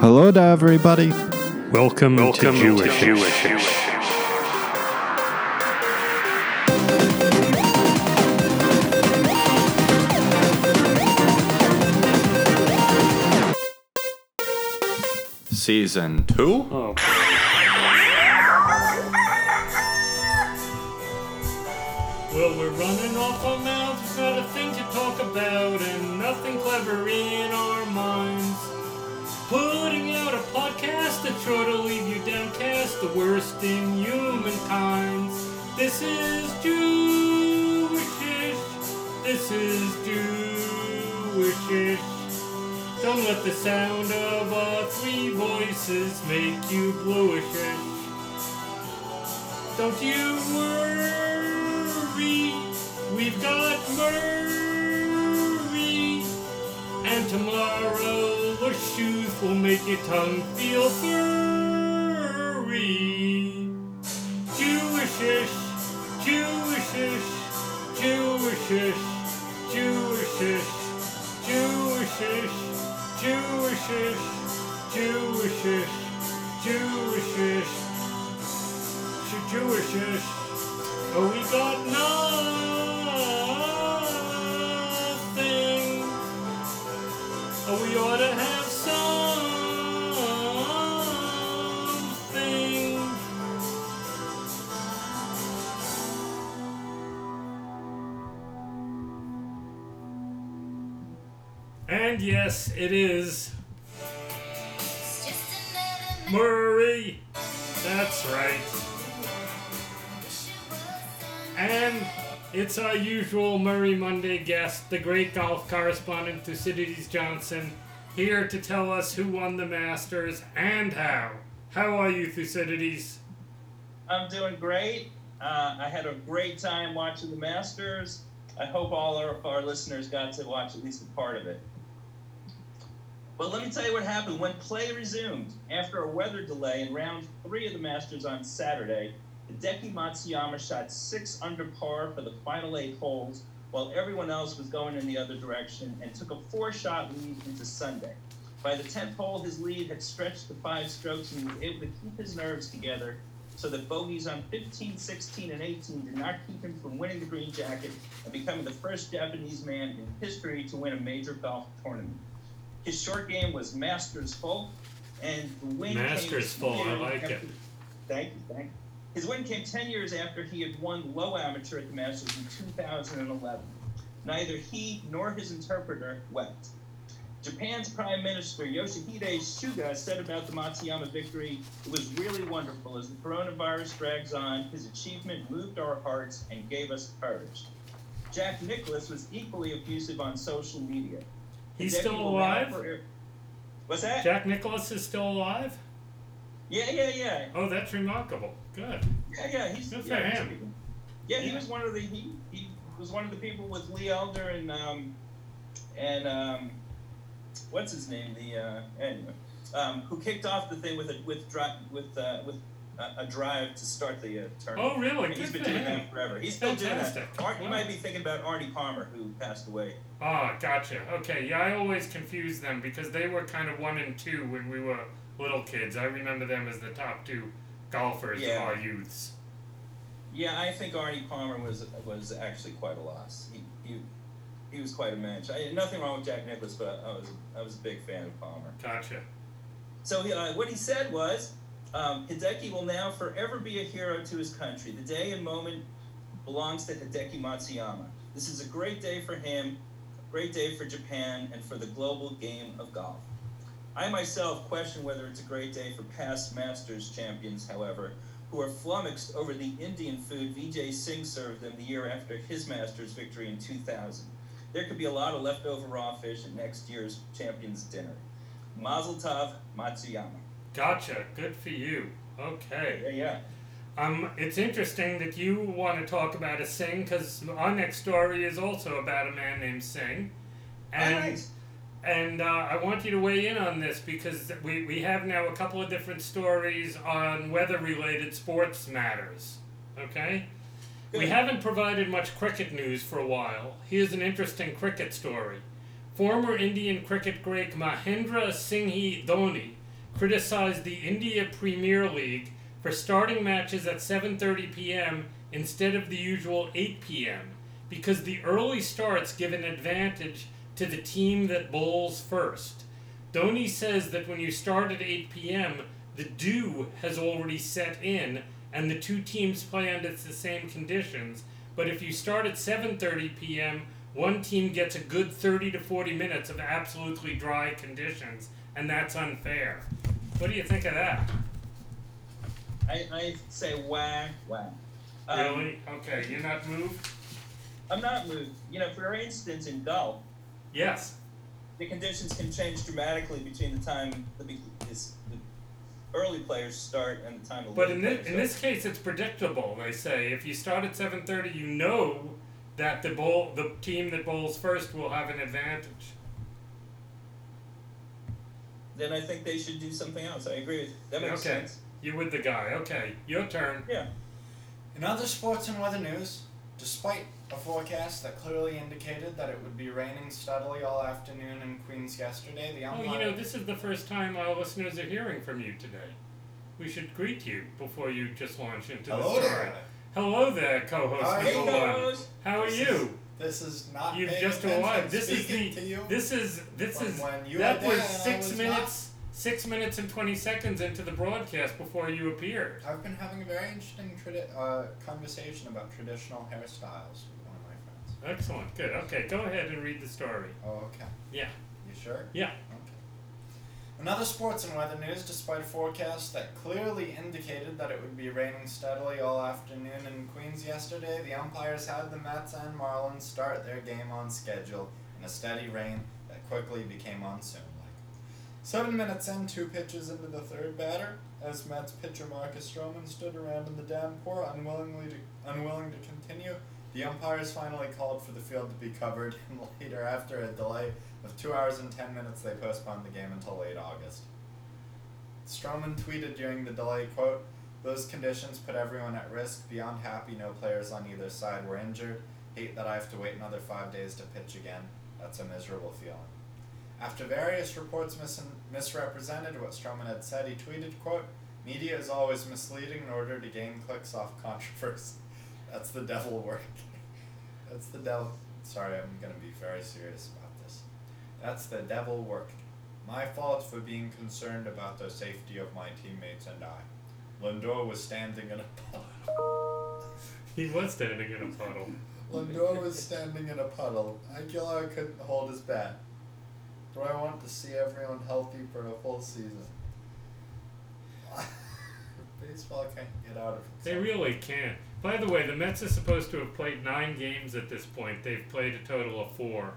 Hello to everybody. Welcome, Welcome to Jewish. to Jewish. Season 2? Oh, Well, we're running off our mouths, sure to leave you downcast, the worst in humankind. This is Jewishish. This is Jewishish. Don't let the sound of our three voices make you bluishish. Don't you worry, we've got Murray. And tomorrow the shoes will make your tongue feel furry. Jewishish, Jewishish, Jewishish, Jewishish, Jewishish, Jewishish, Jewishish, Jewishish. Jewishish. Oh, we got nothing. Yes, it is Murray. That's right. And it's our usual Murray Monday guest, the great golf correspondent Thucydides Johnson, here to tell us who won the Masters and how. How are you, Thucydides? I'm doing great. Uh, I had a great time watching the Masters. I hope all of our listeners got to watch at least a part of it. But let me tell you what happened. When play resumed, after a weather delay in round three of the Masters on Saturday, Hideki Matsuyama shot six under par for the final eight holes, while everyone else was going in the other direction and took a four shot lead into Sunday. By the 10th hole, his lead had stretched to five strokes and he was able to keep his nerves together so that bogeys on 15, 16, and 18 did not keep him from winning the green jacket and becoming the first Japanese man in history to win a major golf tournament. His short game was Masters full, and the win Masters came I like after- it. Thank you, thank you. His win came 10 years after he had won low amateur at the Masters in 2011. Neither he nor his interpreter wept. Japan's Prime Minister Yoshihide Suga said about the Matsuyama victory, it was really wonderful. As the coronavirus drags on, his achievement moved our hearts and gave us courage. Jack Nicklaus was equally effusive on social media. He's still alive? What's that? Jack Nicklaus is still alive? Yeah, yeah, yeah. Oh, that's remarkable. Good. Yeah, yeah, he's Good for yeah, him. Yeah, he Yeah. was one of the he, he was one of the people with Lee Elder and um and um what's his name the uh anyway um who kicked off the thing with a with dri- with uh with a, a drive to start the uh, tournament. Oh, really? Mean, he's Good been doing that forever. He's still Fantastic. doing that. Ar- you might be thinking about Arnie Palmer who passed away. Ah, gotcha. Okay, yeah, I always confuse them because they were kind of one and two when we were little kids. I remember them as the top two golfers Yeah. of our youths. Yeah, I think Arnie Palmer was was actually quite a loss. He he, he was quite a mensch. I, nothing wrong with Jack Nicklaus, but I was I was a big fan of Palmer. Gotcha. So uh, what he said was, um, Hideki will now forever be a hero to his country. The day and moment belongs to Hideki Matsuyama. This is a great day for him, a great day for Japan, and for the global game of golf. I myself question whether it's a great day for past Masters champions, however, who are flummoxed over the Indian food Vijay Singh served them the year after his Masters victory in 2000. There could be a lot of leftover raw fish at next year's champions dinner. Mazel tov, Matsuyama. Gotcha. Good for you. Okay. Yeah, yeah. Um, it's interesting that you want to talk about a Singh because our next story is also about a man named Singh, and Alright. and uh, I want you to weigh in on this because we, we have now a couple of different stories on weather-related sports matters. Okay. We haven't provided much cricket news for a while. Here's an interesting cricket story. Former Indian cricket great Mahendra Singh Dhoni criticized the India Premier League for starting matches at 7:30 p.m. instead of the usual 8 p.m. because the early starts give an advantage to the team that bowls first. Dhoni says that when you start at 8 p.m., the dew has already set in and the two teams play under the same conditions. But if you start at 7:30 p.m., one team gets a good 30 to 40 minutes of absolutely dry conditions, and that's unfair. What do you think of that? I, I say whack, whack. Um, really? Okay, you're not moved? I'm not moved. You know, for instance, in golf, Yes. the conditions can change dramatically between the time the, is, the early players start and the time the But in this, in start. this case, it's predictable. They say if you start at 7:30, you know that the bowl, the team that bowls first will have an advantage. then I think they should do something else. I agree. with That makes Okay. sense. You with the guy? Okay, your turn. Yeah. In other sports and weather news, despite a forecast that clearly indicated that it would be raining steadily all afternoon in Queens yesterday, the Oh, you know, this is the first time our listeners are hearing from you today. We should greet you before you just launch into Hello the story. there. Hello there, co-host How are number you? one. co-host. How are This you? This is not You've paying just attention, arrived. This is speaking the to you. this is this From is when you that were was there and I six was minutes six minutes and twenty seconds into the broadcast before you appeared. I've been having a very interesting tradi- uh, conversation about traditional hairstyles with one of my friends. Excellent. Good. Okay, go ahead and read the story. Oh, okay. Yeah. You sure? Yeah. Okay. Another sports and weather news, despite a forecast that clearly indicated that it would be raining steadily all afternoon in Queens yesterday, the umpires had the Mets and Marlins start their game on schedule in a steady rain that quickly became monsoon like. Seven minutes in, two pitches into the third batter, as Mets pitcher Marcus Stroman stood around in the downpour, unwillingly to, unwilling to continue, the umpires finally called for the field to be covered, and later, after a delay of two hours and ten minutes, they postponed the game until late August. Stroman tweeted during the delay, quote, Those conditions put everyone at risk. Beyond happy, no players on either side were injured. Hate that I have to wait another five days to pitch again. That's a miserable feeling. After various reports mis- misrepresented what Stroman had said, he tweeted, quote, Media is always misleading in order to gain clicks off controversy. That's the devil working. That's the devil. Sorry, I'm gonna be very serious about this. That's the devil working. My fault for being concerned about the safety of my teammates and I. Lindor was standing in a puddle. He was standing in a puddle. Lindor was standing in a puddle. Aguilar couldn't hold his bat. Do I want to see everyone healthy for a full season? Baseball can't get out of it. They really can't. By the way, the Mets are supposed to have played nine games at this point. They've played a total of four.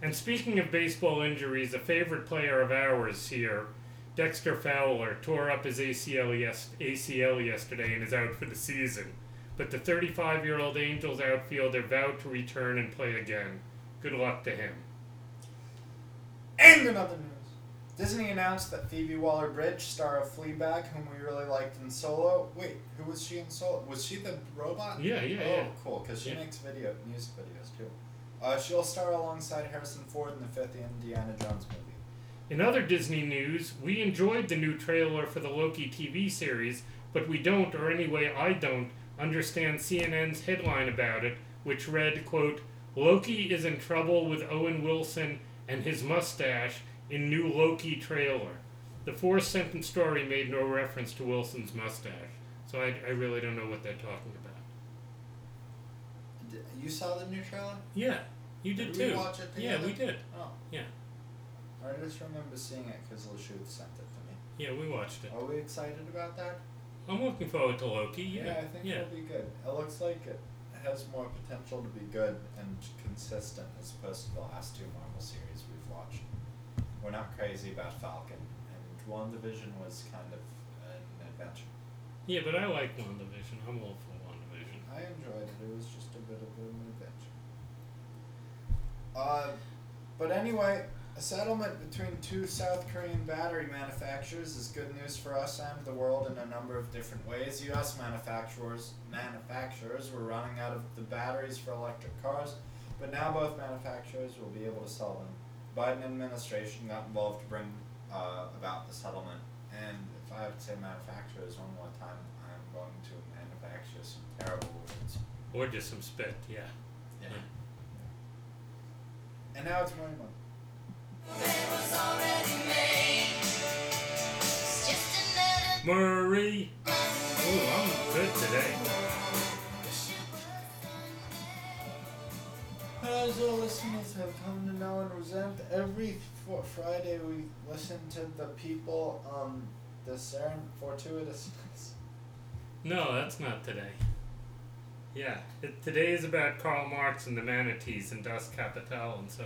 And speaking of baseball injuries, a favorite player of ours here, Dexter Fowler, tore up his ACL, yes- ACL yesterday and is out for the season. But the 35 year old Angels outfielder vowed to return and play again. Good luck to him. And another news. Disney announced that Phoebe Waller Bridge, star of Fleabag, whom we really liked in Solo. Wait, who was she in Solo? Was she the robot? Yeah, yeah, oh, yeah. cool, because she Yeah. makes video music videos too. Uh, she'll star alongside Harrison Ford in the fifth Indiana Jones movie. In other Disney news, we enjoyed the new trailer for the Loki TV series, but we don't, or anyway I don't, understand CNN's headline about it, which read, quote, Loki is in trouble with Owen Wilson and his mustache in new Loki trailer. The four sentence story made no reference to Wilson's mustache, so I, I really don't know what they're talking about. You saw the new trailer? Yeah, you did, Did too. we watch it yeah, we did. Oh. Yeah. I just remember seeing it because Lashooth sent it to me. Yeah, we watched it. Are we excited about that? I'm looking forward to Loki. Yeah, I think yeah. it'll be good. It looks like it has more potential to be good and consistent as opposed to the last two Marvel series. We're not crazy about Falcon, and WandaVision was kind of an adventure. Yeah, but I like WandaVision. I'm all for WandaVision. I enjoyed it. It was just a bit of an adventure. Uh, but anyway, a settlement between two South Korean battery manufacturers is good news for us and the world in a number of different ways. U.S. manufacturers manufacturers were running out of the batteries for electric cars, but now both manufacturers will be able to sell them. Biden administration got involved to bring uh, about the settlement. And if I have to say manufacturers one more time, I'm going to manufacture some terrible words. Or just some spit, yeah. Yeah. And now it's Money Month. Murray. Ooh, I'm good today. As our listeners have come to know and resent, every Friday we listen to the people um discern fortuitousness. No, that's not today. Yeah, it, today is about Karl Marx and the manatees and Das Kapital and so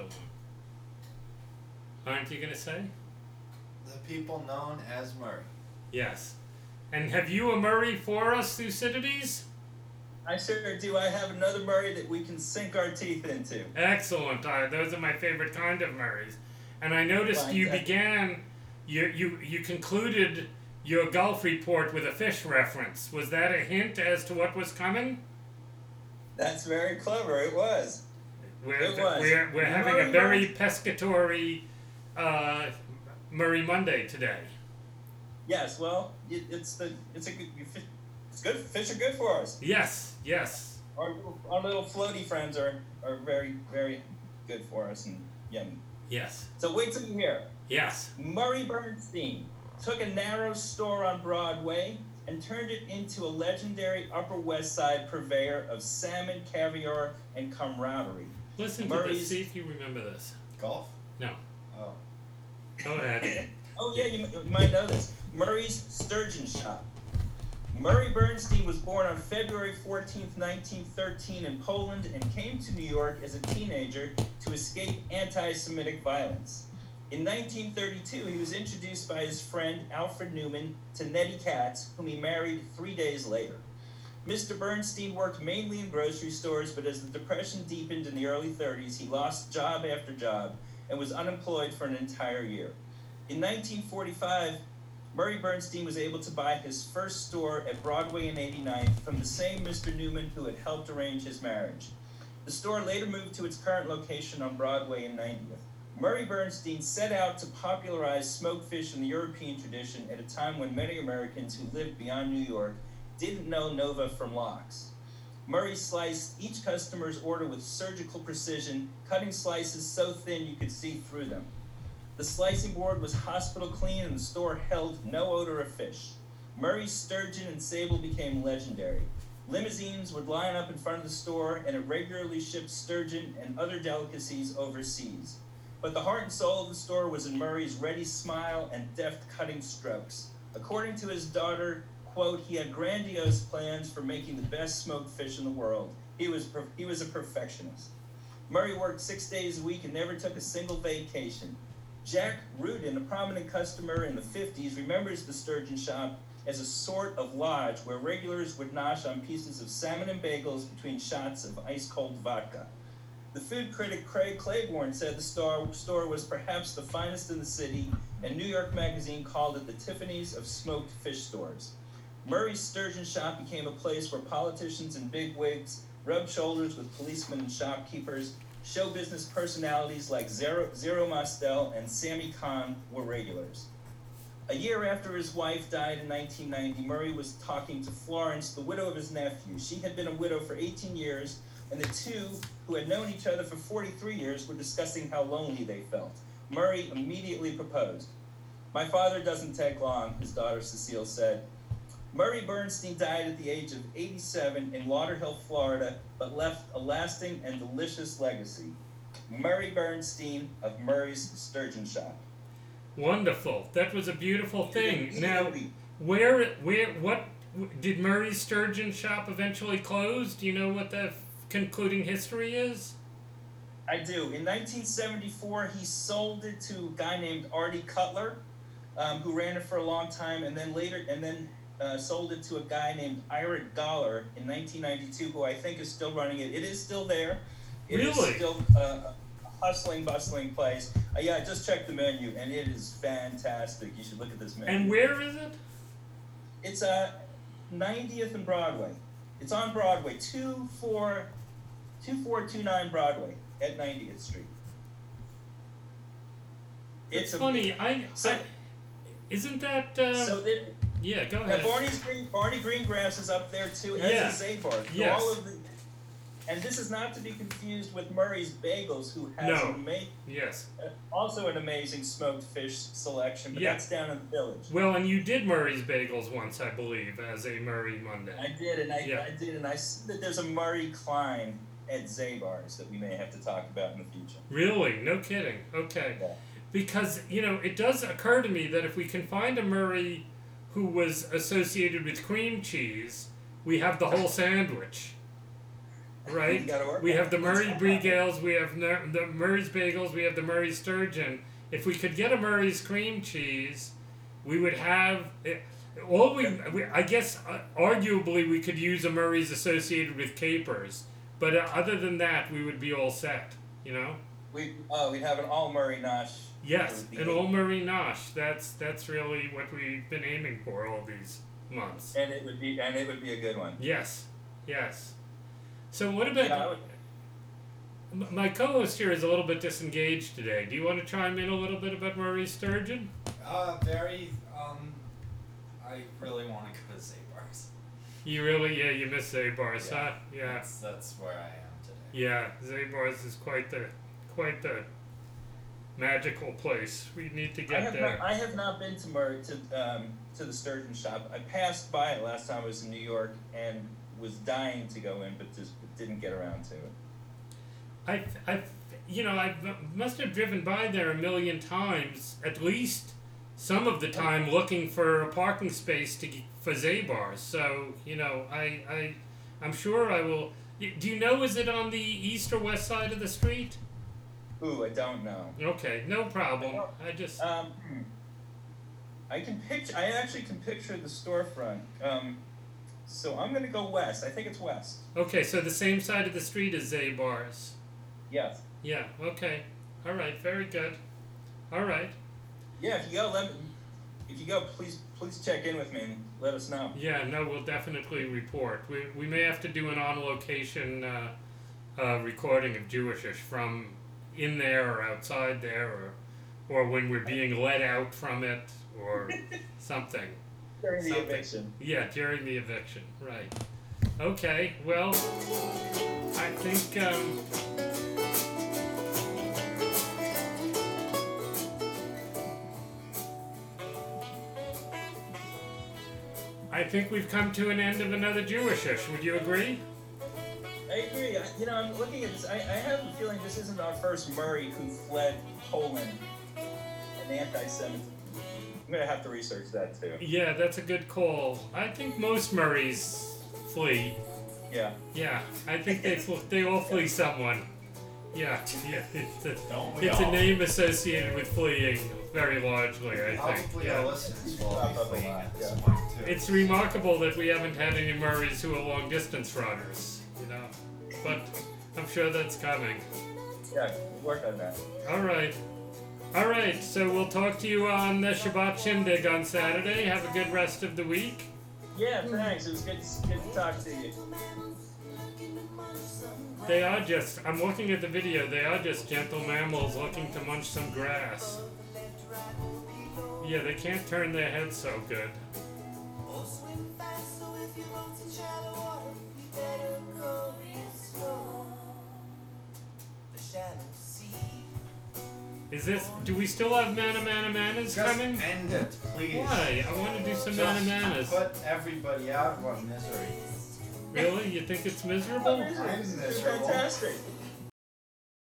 on. Aren't you gonna say? The people known as Murray. Yes. And have you a Murray for us, Thucydides? I sure do. I have another Murray that we can sink our teeth into. Excellent. Uh, those are my favorite kind of Murrays. And I noticed you began, you, you, you concluded your golf report with a fish reference. Was that a hint as to what was coming? That's very clever. It was. We're, It was. we're, we're having a very Murray- pescatory uh, Murray Monday today. Yes. Well, it, it's the it's a good it's good. Fish are good for us. Yes, yes. Our, our little floaty friends are are very very good for us and yummy. Yes, So wait till you hear. yes. Murray Bernstein took a narrow store on Broadway and turned it into a legendary Upper West Side purveyor of salmon, caviar, and camaraderie. Listen to this. See if you remember this. Golf? No. Oh. Go ahead. Oh yeah, you, you might know this. Murray's Sturgeon Shop. Murray Bernstein was born on February 14, 1913 in Poland and came to New York as a teenager to escape anti-Semitic violence. In 1932, he was introduced by his friend Alfred Newman to Nettie Katz, whom he married three days later. Mr. Bernstein worked mainly in grocery stores, but as the Depression deepened in the early 30s, he lost job after job and was unemployed for an entire year. In 1945, Murray Bernstein was able to buy his first store at Broadway and 89th from the same Mr. Newman who had helped arrange his marriage. The store later moved to its current location on Broadway and 90th. Murray Bernstein set out to popularize smoked fish in the European tradition at a time when many Americans who lived beyond New York didn't know Nova from lox. Murray sliced each customer's order with surgical precision, cutting slices so thin you could see through them. The slicing board was hospital clean and the store held no odor of fish. Murray's sturgeon and sable became legendary. Limousines would line up in front of the store and it regularly shipped sturgeon and other delicacies overseas. But the heart and soul of the store was in Murray's ready smile and deft cutting strokes. According to his daughter, quote, he had grandiose plans for making the best smoked fish in the world. He was, he was a perfectionist. Murray worked six days a week and never took a single vacation. Jack Rudin, a prominent customer in the 50s, remembers the Sturgeon shop as a sort of lodge where regulars would nosh on pieces of salmon and bagels between shots of ice cold vodka. The food critic Craig Claiborne said the store, store was perhaps the finest in the city, and New York Magazine called it the Tiffany's of smoked fish stores. Murray's Sturgeon shop became a place where politicians and bigwigs rubbed shoulders with policemen and shopkeepers. Show business personalities like Zero, Zero Mostel and Sammy Cahn were regulars. A year after his wife died in 1990, Murray was talking to Florence, the widow of his nephew. She had been a widow for 18 years, and the two, who had known each other for 43 years, were discussing how lonely they felt. Murray immediately proposed. My father doesn't take long, his daughter Cecile said. Murray Bernstein died at the age of 87 in Lauderhill, Florida, but left a lasting and delicious legacy. Murray Bernstein of Murray's Sturgeon Shop. Wonderful. That was a beautiful thing. Now, where, where, what did Murray's Sturgeon shop eventually close? Do you know what the concluding history is? I do. In 1974, he sold it to a guy named Artie Cutler, um, who ran it for a long time, and then later, and then uh, sold it to a guy named Ira Goller in 1992, who I think is still running it. It is still there. It is Really? still uh, a hustling, bustling place. Uh, yeah, I just checked the menu, and it is fantastic. You should look at this menu. And where is it? It's uh, 90th and Broadway. It's on Broadway, 24, 2429 Broadway at 90th Street. It's, a- funny. I, So- I Isn't that? Uh, So then, yeah, go ahead. Barney's Green, Barney Greengrass is up there too, as Yeah. is Zabar. Yes. all of the, and this is not to be confused with Murray's Bagels, who has No. ama- Yes. Uh, also an amazing smoked fish selection, but Yeah. that's down in the village. Well, and you did Murray's Bagels once, I believe, as a Murray Monday. I did, and I, Yeah. I did, and I s- that there's a Murray Klein at Zabar's that we may have to talk about in the future. Really? No kidding. Okay. Yeah. Because, you know, it does occur to me that if we can find a Murray who was associated with cream cheese, we have the whole sandwich. Right? You gotta work We have the Murray Bregales, we have the Murray's Bagels, we have the Murray Sturgeon. If we could get a Murray's cream cheese, we would have. It, all we, we, I guess, uh, arguably, we could use a Murray's associated with capers, but uh, other than that, we would be all set. You know. We oh we'd have an all Murray Nosh. Yes, That would an be- all Murray Nosh. That's that's really what we've been aiming for all these months. and it would be and it would be a good one. Yes, yes. So what about Yeah, would- my co-host here is a little bit disengaged today. Do you want to chime in a little bit about Murray Sturgeon? Uh, very. Um, I really want to go to Zabar's. You really, yeah, you miss Zabar's, Yeah. huh? Yeah, That's, that's where I am today. yeah. Zabar's is quite the, quite the magical place. We need to get have there. not I have not been to Murray to um to the sturgeon shop. I passed by it last time I was in New York and was dying to go in, but just didn't get around to it. I, I, you know, I must have driven by there a million times, at least some of the time, looking for a parking space to for Zabar. So you know, I, I, I'm sure I will. Do you know? Is it on the east or west side of the street? Ooh, I don't know. Okay, no problem. I just. Um, hmm. I can picture. I actually can picture the storefront. Um, so I'm gonna go west. I think it's west. Okay, so the same side of the street as Zabar's. Yes. Yeah. Okay. All right. Very good. All right. Yeah. If you go, let me, if you go, please please check in with me and let us know. Yeah, no, we'll definitely report. We, we may have to do an on location uh, uh, recording of Jewishish from in there or outside there or, or when we're being let out from it or something. During the Something. eviction. Yeah, during the eviction, right. Okay, well, I think. Um, I think we've come to an end of another Jewishish. Would you agree? I agree. I, you know, I'm looking at this. I, I have a feeling this isn't our first Murray who fled Poland an anti-Semitism. I'm gonna have to research that too. Yeah, that's a good call. I think most Murrays flee. Yeah. Yeah, I think they fl- they all flee someone. Yeah, yeah. It's a, Don't we it's a name associated with fleeing very largely, I think. Hopefully Yeah. our listeners will be of fleeing at this yeah. point too. It's remarkable that we haven't had any Murrays who are long distance runners, you know. But I'm sure that's coming. Yeah. Work on that. All right. All right, so we'll talk to you on the Shabbat Shindig on Saturday. Have a good rest of the week. Yeah. Thanks. It was good. To, good to talk to you. They are just, I'm looking at the video, they are just gentle mammals looking to munch some grass. Yeah, they can't turn their heads so good. Is this, do we still have Mana Mana Manas Just coming? end it, please. Why? I want to do some Just Mana Manas. put everybody out of our misery. Really? You think it's miserable? I'm It's miserable. fantastic.